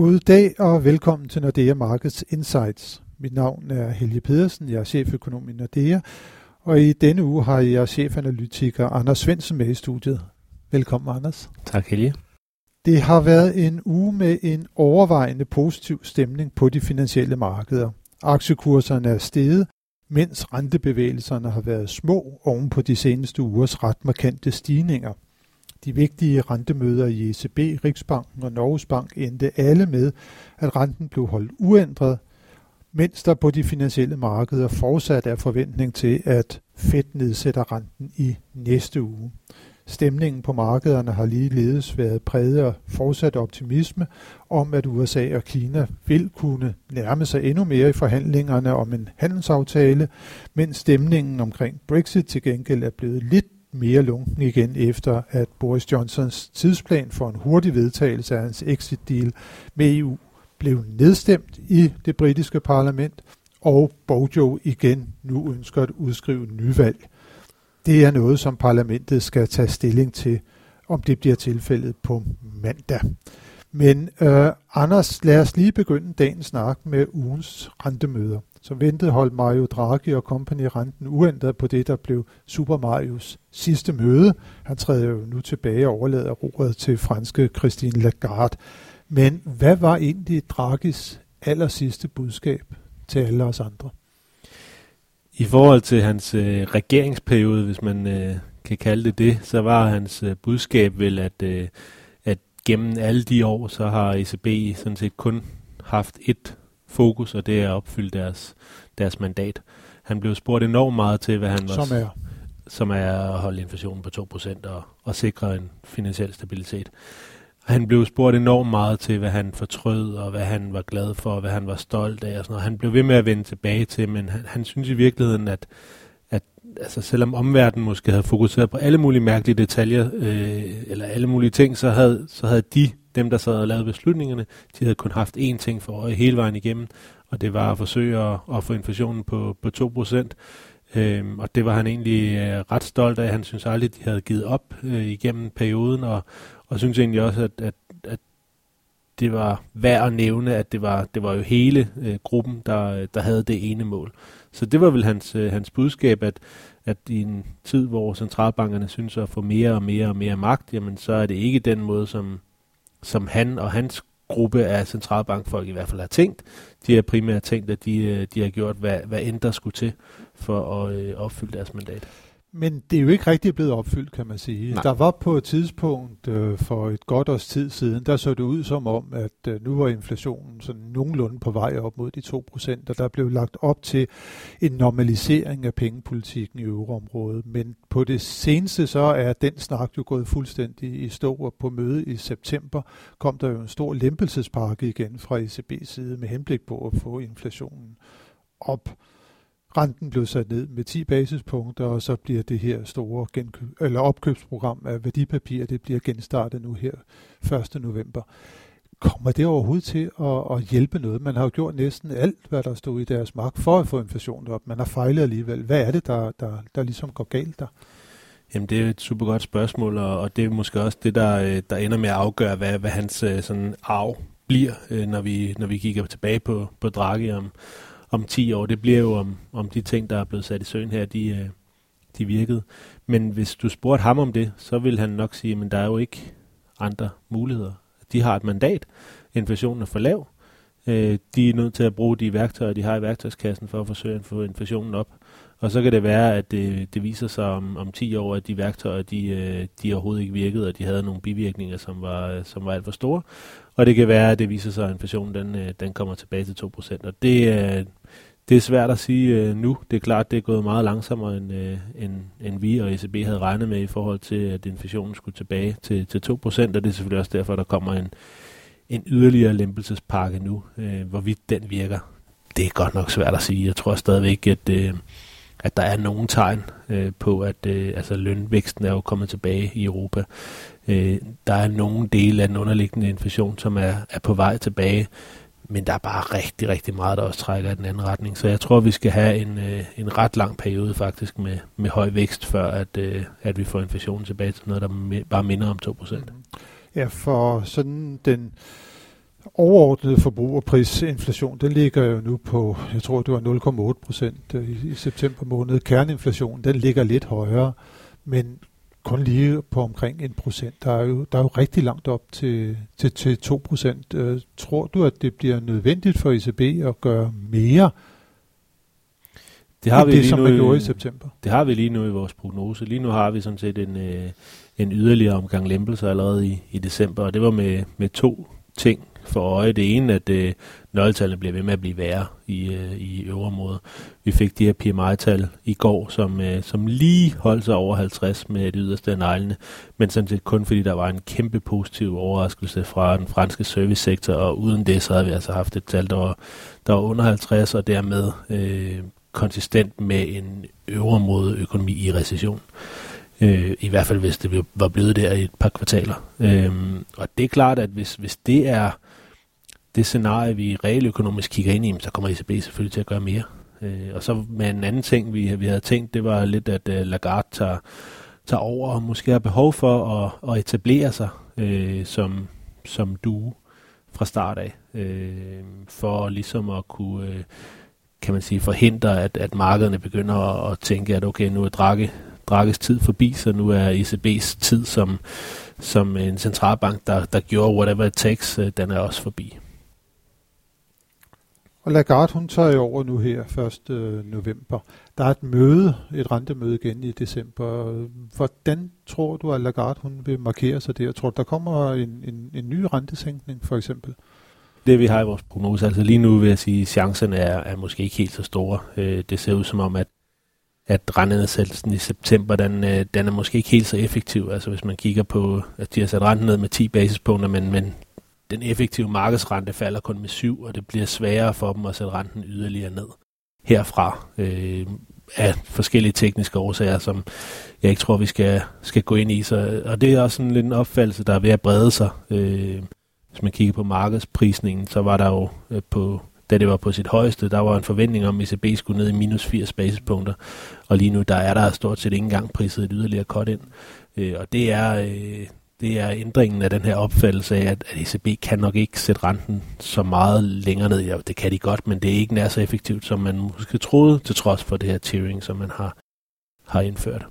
God dag og velkommen til Nordea Markets Insights. Mit navn er Helge Pedersen, jeg er cheføkonom i Nordea, og i denne uge har jeg chefanalytiker Anders Svendsen med i studiet. Velkommen, Anders. Tak, Helge. Det har været en uge med en overvejende positiv stemning på de finansielle markeder. Aktiekurserne er steget, mens rentebevægelserne har været små oven på de seneste ugers ret markante stigninger. De vigtige rentemøder i ECB, Riksbanken og Norges Bank endte alle med, at renten blev holdt uændret, mens der på de finansielle markeder fortsat er forventning til, at Fed nedsætter renten i næste uge. Stemningen på markederne har ligeledes været præget af fortsat optimisme om, at USA og Kina vil kunne nærme sig endnu mere i forhandlingerne om en handelsaftale, mens stemningen omkring Brexit til gengæld er blevet lidt mere lunken igen efter, at Boris Johnsons tidsplan for en hurtig vedtagelse af hans exit-deal med EU blev nedstemt i det britiske parlament, og Bojo igen nu ønsker at udskrive nyvalg. Det er noget, som parlamentet skal tage stilling til, om det bliver tilfældet på mandag. Men øh, Anders, lad os lige begynde dagens snak med ugens rentemøder. Som ventet holdt Mario Draghi og company renten uændret på det, der blev Super Marios sidste møde. Han træder jo nu tilbage og overlader roret til franske Christine Lagarde. Men hvad var egentlig Draghis aller sidste budskab til alle os andre? I forhold til hans øh, regeringsperiode, hvis man øh, kan kalde det det, så var hans øh, budskab vel, at, øh, at gennem alle de år, så har ECB sådan set kun haft et fokus, og det er at opfylde deres, deres mandat. Han blev spurgt enormt meget til, hvad han var... Som er? Som er at holde inflationen på 2% og, og sikre en finansiel stabilitet. Han blev spurgt enormt meget til, hvad han fortrød, og hvad han var glad for, og hvad han var stolt af. Og sådan noget. Han blev ved med at vende tilbage til, men han, han synes i virkeligheden, at, at altså, selvom omverdenen måske havde fokuseret på alle mulige mærkelige detaljer, øh, eller alle mulige ting, så havde, så havde de dem, der sad og lavede beslutningerne, de havde kun haft én ting for øje hele vejen igennem, og det var at forsøge at, at få inflationen på, på 2%. Øhm, og det var han egentlig øh, ret stolt af. Han synes aldrig, de havde givet op øh, igennem perioden, og, og synes egentlig også, at, at, at det var værd at nævne, at det var, det var jo hele øh, gruppen, der, der havde det ene mål. Så det var vel hans, øh, hans budskab, at, at i en tid, hvor centralbankerne synes at få mere og mere og mere magt, jamen så er det ikke den måde, som, som han og hans gruppe af centralbankfolk i hvert fald har tænkt. De har primært tænkt, at de, øh, de har gjort, hvad, hvad end der skulle til for at øh, opfylde deres mandat. Men det er jo ikke rigtig blevet opfyldt, kan man sige. Nej. Der var på et tidspunkt øh, for et godt års tid siden, der så det ud som om, at øh, nu var inflationen sådan nogenlunde på vej op mod de 2%, og der blev lagt op til en normalisering af pengepolitikken i euroområdet. Men på det seneste så er den snak jo gået fuldstændig i stå, og på møde i september kom der jo en stor lempelsespakke igen fra ECB's side med henblik på at få inflationen op. Renten blev sat ned med 10 basispunkter, og så bliver det her store genkøb, eller opkøbsprogram af værdipapirer, det bliver genstartet nu her 1. november. Kommer det overhovedet til at, at hjælpe noget? Man har jo gjort næsten alt, hvad der stod i deres magt for at få inflationen op. Man har fejlet alligevel. Hvad er det, der, der, der ligesom går galt der? Jamen, det er et super godt spørgsmål, og, og det er måske også det, der, øh, der ender med at afgøre, hvad, hvad hans øh, sådan arv bliver, øh, når vi, når vi kigger tilbage på, på Draghi om, om 10 år. Det bliver jo om, om de ting, der er blevet sat i søen her, de, øh, de virkede. Men hvis du spurgte ham om det, så vil han nok sige, at der er jo ikke andre muligheder. De har et mandat. Inflationen er for lav. Øh, de er nødt til at bruge de værktøjer, de har i værktøjskassen for at forsøge at få inflationen op. Og så kan det være, at det, det viser sig om, om 10 år, at de værktøjer, de, øh, de overhovedet ikke virkede, og de havde nogle bivirkninger, som var, som var alt for store. Og det kan være, at det viser sig, at inflationen den, øh, den kommer tilbage til 2%. Og det, øh, det er svært at sige nu. Det er klart, det er gået meget langsommere, end, end, end vi og ECB havde regnet med i forhold til, at inflationen skulle tilbage til, til 2%, og det er selvfølgelig også derfor, der kommer en, en yderligere lempelsespakke nu. Hvorvidt den virker, det er godt nok svært at sige. Jeg tror stadigvæk, at, øh, at der er nogen tegn øh, på, at øh, altså lønvæksten er jo kommet tilbage i Europa. Øh, der er nogle dele af den underliggende inflation, som er, er på vej tilbage men der er bare rigtig, rigtig meget, der også trækker i den anden retning. Så jeg tror, vi skal have en, øh, en ret lang periode faktisk med, med høj vækst, før at, øh, at vi får inflationen tilbage til noget, der bare minder om 2%. Ja, for sådan den overordnede forbrugerprisinflation, den ligger jo nu på, jeg tror det var 0,8 procent øh, i, i september måned. Kerneinflationen, den ligger lidt højere, men kun lige på omkring en procent. Der er jo, der er jo rigtig langt op til, til, til 2 procent. Øh, tror du, at det bliver nødvendigt for ECB at gøre mere det har vi det, lige som nu, man gjorde i september? Det har vi lige nu i vores prognose. Lige nu har vi sådan set en, øh, en yderligere omgang lempelser allerede i, i december, og det var med, med to ting for øje. Det ene, at øh, nøgletallene bliver ved med at blive værre i, øh, i øvre Vi fik de her PMI-tal i går, som, øh, som lige holdt sig over 50 med det yderste af neglene, men sådan set kun fordi der var en kæmpe positiv overraskelse fra den franske servicesektor, og uden det, så havde vi altså haft et tal, der var, der var under 50, og dermed øh, konsistent med en øvre økonomi i recession. Øh, I hvert fald hvis det var blevet der i et par kvartaler. Øh, og det er klart, at hvis, hvis det er det scenarie, vi realøkonomisk kigger ind i, så kommer ECB selvfølgelig til at gøre mere. Øh, og så med en anden ting, vi, vi havde tænkt, det var lidt, at øh, Lagarde tager, tager over og måske har behov for at, at etablere sig øh, som, som du fra start af, øh, for ligesom at kunne, øh, kan man sige, forhindre, at, at markederne begynder at, at tænke, at okay, nu er Draghi, Draghis tid forbi, så nu er ECB's tid som, som en centralbank, der, der gjorde whatever it takes, øh, den er også forbi. Og Lagarde, hun tager jo over nu her 1. Øh, november. Der er et møde, et rentemøde igen i december. Hvordan tror du, at Lagarde hun vil markere sig der? Tror du, der kommer en, en, en ny rentesænkning for eksempel? Det vi har i vores prognose, altså lige nu vil jeg sige, at chancen er, er måske ikke helt så store. Øh, det ser ud som om, at at rentenedsættelsen i september, den, øh, den er måske ikke helt så effektiv. Altså hvis man kigger på, at de har sat renten ned med 10 basispunkter, men, men den effektive markedsrente falder kun med 7, og det bliver sværere for dem at sætte renten yderligere ned herfra. Øh, af forskellige tekniske årsager, som jeg ikke tror, vi skal, skal gå ind i. Så, og det er også sådan lidt en opfattelse, der er ved at brede sig. Øh, hvis man kigger på markedsprisningen, så var der jo øh, på da det var på sit højeste, der var en forventning om, at ECB skulle ned i minus 80 basispunkter, og lige nu der er der stort set ikke engang priset et yderligere cut ind. Øh, og det er, øh, det er ændringen af den her opfattelse af, at, ECB kan nok ikke sætte renten så meget længere ned. Ja, det kan de godt, men det er ikke nær så effektivt, som man måske troede, til trods for det her tiering, som man har, har indført.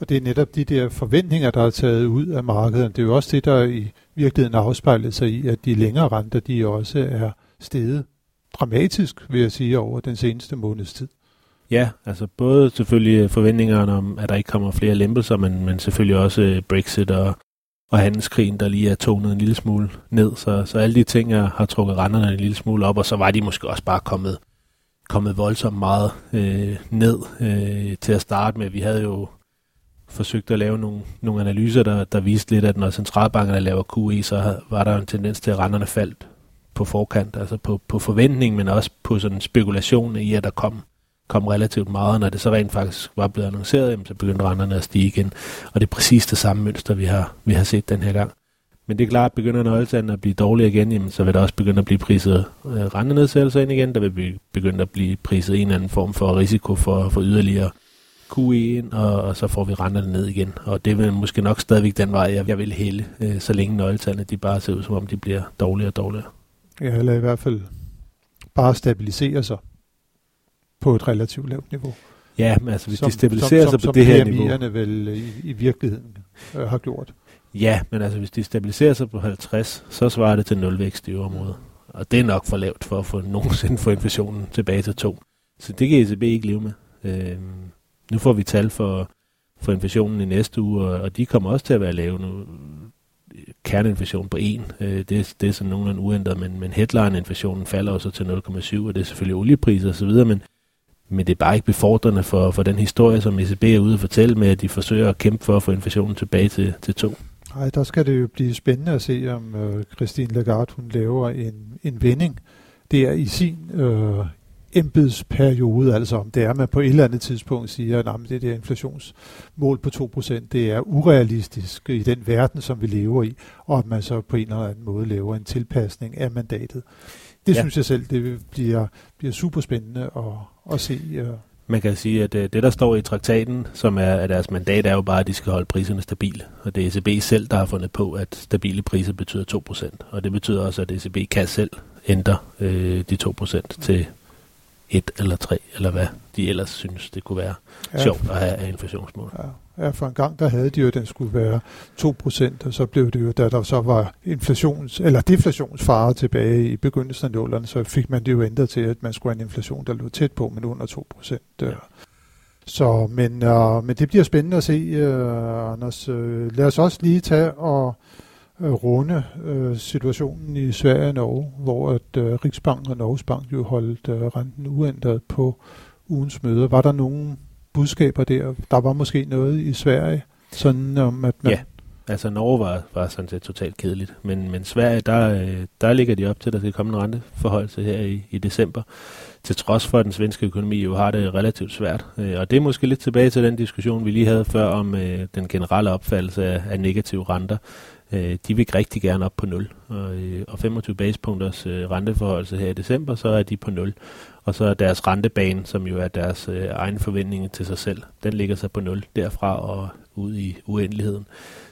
Og det er netop de der forventninger, der er taget ud af markedet. Det er jo også det, der i virkeligheden afspejlet sig i, at de længere renter, de også er steget dramatisk, vil jeg sige, over den seneste måneds tid. Ja, altså både selvfølgelig forventningerne om, at der ikke kommer flere lempelser, men, men selvfølgelig også Brexit og, og handelskrigen, der lige er tonet en lille smule ned. Så, så alle de ting er, har trukket renderne en lille smule op, og så var de måske også bare kommet, kommet voldsomt meget øh, ned øh, til at starte med. Vi havde jo forsøgt at lave nogle, nogle analyser, der, der viste lidt, at når centralbankerne laver QE, så var der en tendens til, at renterne faldt på forkant, altså på, på forventning, men også på sådan spekulation i, at der kom, kom relativt meget. Når det så rent faktisk var blevet annonceret, jamen, så begyndte renterne at stige igen. Og det er præcis det samme mønster, vi har, vi har set den her gang. Men det er klart, at begynder nøgletallene at blive dårlige igen, jamen, så vil der også begynde at blive priset øh, rentenedsættelser ind igen. Der vil begynde at blive priset en eller anden form for risiko for, for yderligere QE ind, og, og så får vi renterne ned igen. Og det vil måske nok stadigvæk den vej, jeg, jeg vil hælde, øh, så længe nøgletallene de bare ser ud, som om de bliver dårligere og dårligere. Ja, eller i hvert fald bare stabilisere sig på et relativt lavt niveau. Ja, men altså hvis som, de stabiliserer som, sig som, på det her niveau. Som vel i, i virkeligheden øh, har gjort. Ja, men altså hvis de stabiliserer sig på 50, så svarer det til nulvækst i området. Og det er nok for lavt for at få nogensinde få inflationen tilbage til 2. Så det kan ECB ikke leve med. Øh, nu får vi tal for, for inflationen i næste uge, og, og de kommer også til at være lave nu kerneinflation på 1. Øh, det, det er sådan nogenlunde uændret, men, men headline-inflationen falder også til 0,7, og det er selvfølgelig oliepriser osv., men, men det er bare ikke befordrende for, for den historie, som ECB er ude at fortælle med, at de forsøger at kæmpe for at få inflationen tilbage til, til 2. Nej, der skal det jo blive spændende at se, om øh, Christine Lagarde hun laver en, en vending der i sin øh, embedsperiode, altså om det er, at man på et eller andet tidspunkt siger, at det der inflationsmål på 2%, det er urealistisk i den verden, som vi lever i, og at man så på en eller anden måde laver en tilpasning af mandatet. Det ja. synes jeg selv, det bliver, bliver super spændende at, at se. Man kan sige, at det, der står i traktaten, som er at deres mandat, er jo bare, at de skal holde priserne stabile. Og det er ECB selv, der har fundet på, at stabile priser betyder 2%. Og det betyder også, at ECB kan selv ændre øh, de 2% til et eller tre, eller hvad de ellers synes, det kunne være ja, sjovt at have af inflationsmål. Ja, ja, for en gang der havde de jo, at den skulle være 2%, og så blev det jo, da der så var inflations, eller deflationsfare tilbage i begyndelsen af nullerne, så fik man det jo ændret til, at man skulle have en inflation, der lå tæt på, men under 2%. Ja. Så, men, uh, men det bliver spændende at se, uh, Anders. Uh, lad os også lige tage og Øh, runde øh, situationen i Sverige og Norge, hvor at uh, Riksbanken og Norges Bank jo holdt renten uændret på ugens møde. Var der nogle budskaber der? Der var måske noget i Sverige, sådan om at man... Ja, altså Norge var, var sådan set totalt kedeligt, men, men Sverige, der, der ligger de op til, at der skal komme en renteforholdelse her i, i december, til trods for, at den svenske økonomi jo har det relativt svært. Og det er måske lidt tilbage til den diskussion, vi lige havde før om øh, den generelle opfattelse af, af negative renter. Øh, de vil rigtig gerne op på 0, og, øh, og 25 basepunkters øh, renteforholdelse her i december, så er de på 0. Og så er deres rentebane, som jo er deres øh, egen forventning til sig selv, den ligger sig på 0 derfra og ud i uendeligheden.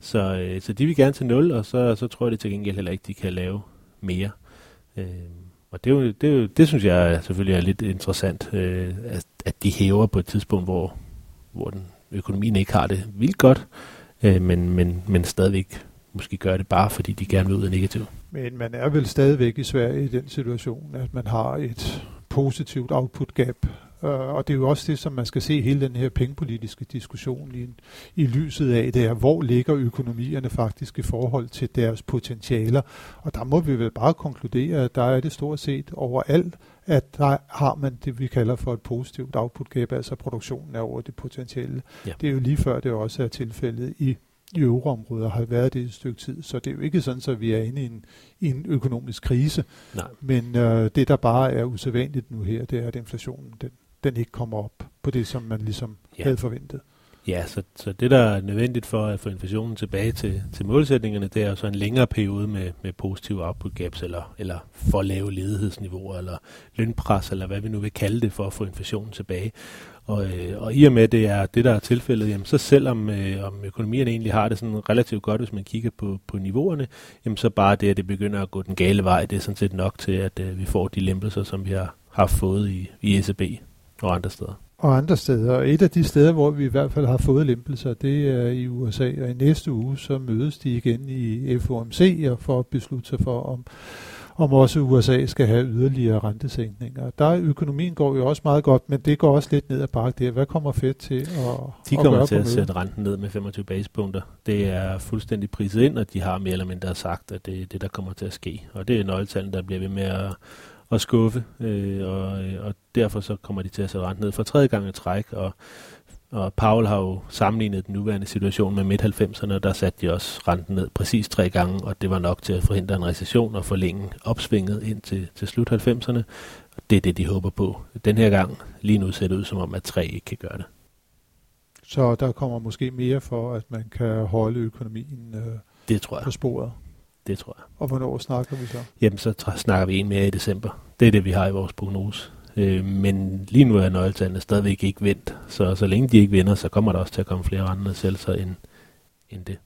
Så, øh, så de vil gerne til 0, og så, så tror jeg det til gengæld heller ikke, de kan lave mere. Øh, og det, er jo, det, er jo, det synes jeg selvfølgelig er lidt interessant, øh, at, at de hæver på et tidspunkt, hvor, hvor den økonomien ikke har det vildt godt, øh, men, men, men stadigvæk måske gør det bare, fordi de gerne vil ud af negativ. Men man er vel stadigvæk i Sverige i den situation, at man har et positivt output gap Øh, og det er jo også det, som man skal se hele den her pengepolitiske diskussion i, i lyset af, det er, hvor ligger økonomierne faktisk i forhold til deres potentialer. Og der må vi vel bare konkludere, at der er det stort set overalt, at der har man det, vi kalder for et positivt output gap, altså produktionen er over det potentielle. Ja. Det er jo lige før det også er tilfældet i i euroområdet har været det et stykke tid. Så det er jo ikke sådan, at vi er inde i en, i en økonomisk krise. Nej. Men øh, det, der bare er usædvanligt nu her, det er, at inflationen den den ikke kommer op på det, som man ligesom ja. havde forventet. Ja, så, så det, der er nødvendigt for at få inflationen tilbage til, til målsætningerne, det er så en længere periode med, med positive output gaps, eller, eller for lave ledighedsniveauer, eller lønpres, eller hvad vi nu vil kalde det, for at få inflationen tilbage. Og, øh, og i og med, det er det, der er tilfældet, jamen, så selvom øh, om økonomien egentlig har det sådan relativt godt, hvis man kigger på, på niveauerne, jamen, så bare det, at det begynder at gå den gale vej, det er sådan set nok til, at øh, vi får de lempelser, som vi har haft fået i, i ECB og andre steder. Og andre steder. Og et af de steder, hvor vi i hvert fald har fået lempelser, det er i USA. Og i næste uge, så mødes de igen i FOMC og for at beslutte sig for, om, om også USA skal have yderligere rentesænkninger. Der økonomien går jo også meget godt, men det går også lidt ned ad bakke der. Hvad kommer Fed til at De kommer at til at sætte renten ned med 25 basepunkter. Det er fuldstændig priset ind, og de har mere eller mindre sagt, at det er det, der kommer til at ske. Og det er nøgletallene, der bliver ved med at at skuffe, øh, og, og derfor så kommer de til at sætte renten ned for tredje gang i træk, og, og Powell har jo sammenlignet den nuværende situation med midt-90'erne, og der satte de også renten ned præcis tre gange, og det var nok til at forhindre en recession og forlænge opsvinget ind til, til slut 90'erne. Og det er det, de håber på. Den her gang, lige nu ser det ud som om, at tre ikke kan gøre det. Så der kommer måske mere for, at man kan holde økonomien øh, det tror jeg. på sporet? Det tror jeg. Og hvornår snakker vi så? Jamen, så snakker vi en mere i december. Det er det, vi har i vores prognose. Øh, men lige nu er nøgletallene stadigvæk ikke vendt. Så så længe de ikke vinder, så kommer der også til at komme flere rentende selser end, end det.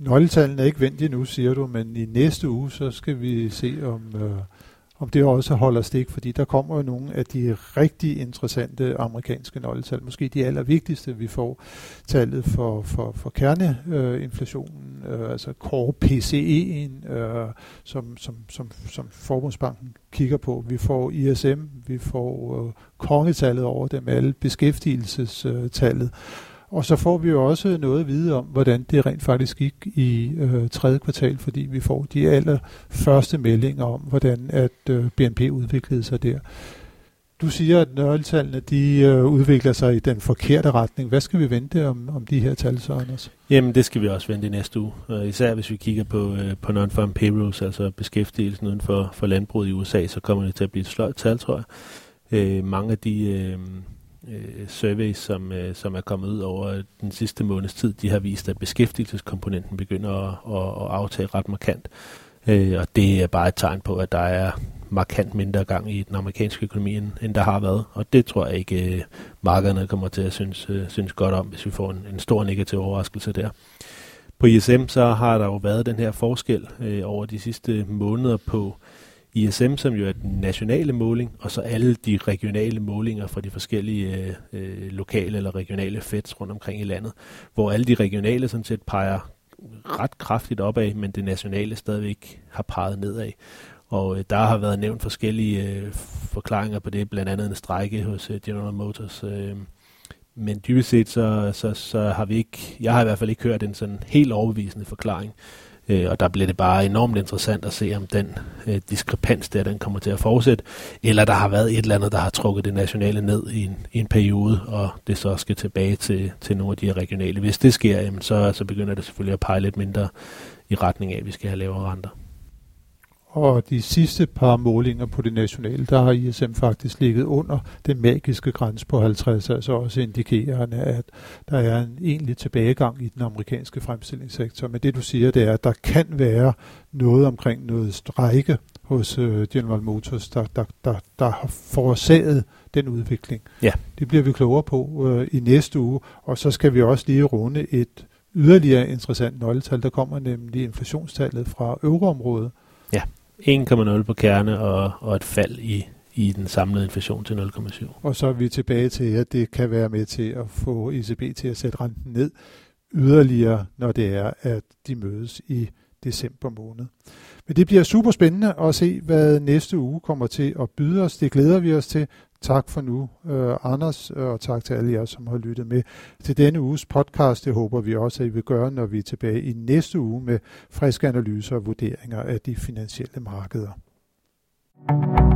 Nøgletallene er ikke vendt endnu, siger du, men i næste uge, så skal vi se, om, øh, om det også holder stik, fordi der kommer jo nogle af de rigtig interessante amerikanske nøgletal, måske de allervigtigste. Vi får tallet for, for, for kerneinflationen, øh, altså core PCE'en, øh, som, som, som, som Forbundsbanken kigger på. Vi får ISM, vi får øh, kongetallet over dem alle, beskæftigelsestallet. Og så får vi jo også noget at vide om, hvordan det rent faktisk gik i øh, tredje kvartal, fordi vi får de aller første meldinger om, hvordan at øh, BNP udviklede sig der. Du siger, at nøgletallene de øh, udvikler sig i den forkerte retning. Hvad skal vi vente om, om de her tal så, Anders? Jamen, det skal vi også vente i næste uge. Uh, især hvis vi kigger på, øh, på non-farm payrolls, altså beskæftigelsen uden for, for landbruget i USA, så kommer det til at blive et sløjt tal, tror jeg. Øh, mange af de... Øh, øh, surveys, som, øh, som er kommet ud over den sidste måneds tid, de har vist, at beskæftigelseskomponenten begynder at, at, at aftage ret markant. Øh, og det er bare et tegn på, at der er markant mindre gang i den amerikanske økonomi, end, end der har været. Og det tror jeg ikke, øh, markederne kommer til at synes, øh, synes godt om, hvis vi får en, en stor negativ overraskelse der. På ISM så har der jo været den her forskel øh, over de sidste måneder på ISM, som jo er den nationale måling, og så alle de regionale målinger fra de forskellige øh, øh, lokale eller regionale feds rundt omkring i landet, hvor alle de regionale sådan set peger ret kraftigt opad, men det nationale stadigvæk har peget nedad. Og øh, der har været nævnt forskellige øh, forklaringer på det, blandt andet en strække hos øh, General Motors. Øh, men dybest set, så, så, så har vi ikke, jeg har i hvert fald ikke hørt en sådan helt overbevisende forklaring. Øh, og der bliver det bare enormt interessant at se, om den øh, diskrepans der, den kommer til at fortsætte, eller der har været et eller andet, der har trukket det nationale ned i en, i en periode, og det så skal tilbage til, til nogle af de her regionale. Hvis det sker, jamen, så, så begynder det selvfølgelig at pege lidt mindre i retning af, at vi skal have lavere renter. Og de sidste par målinger på det nationale, der har ISM faktisk ligget under den magiske grænse på 50, altså også indikerende, at der er en egentlig tilbagegang i den amerikanske fremstillingssektor. Men det du siger, det er, at der kan være noget omkring noget strække hos øh, General Motors, der, der, der, der har forårsaget den udvikling. Ja. Det bliver vi klogere på øh, i næste uge, og så skal vi også lige runde et yderligere interessant nøgletal, der kommer nemlig inflationstallet fra euroområdet. Ja. 1,0 på kerne og, og et fald i, i den samlede inflation til 0,7. Og så er vi tilbage til, at det kan være med til at få ECB til at sætte renten ned yderligere, når det er, at de mødes i december måned. Men det bliver super spændende at se, hvad næste uge kommer til at byde os. Det glæder vi os til. Tak for nu, uh, Anders, og tak til alle jer, som har lyttet med til denne uges podcast. Det håber vi også, at I vil gøre, når vi er tilbage i næste uge med friske analyser og vurderinger af de finansielle markeder. thank you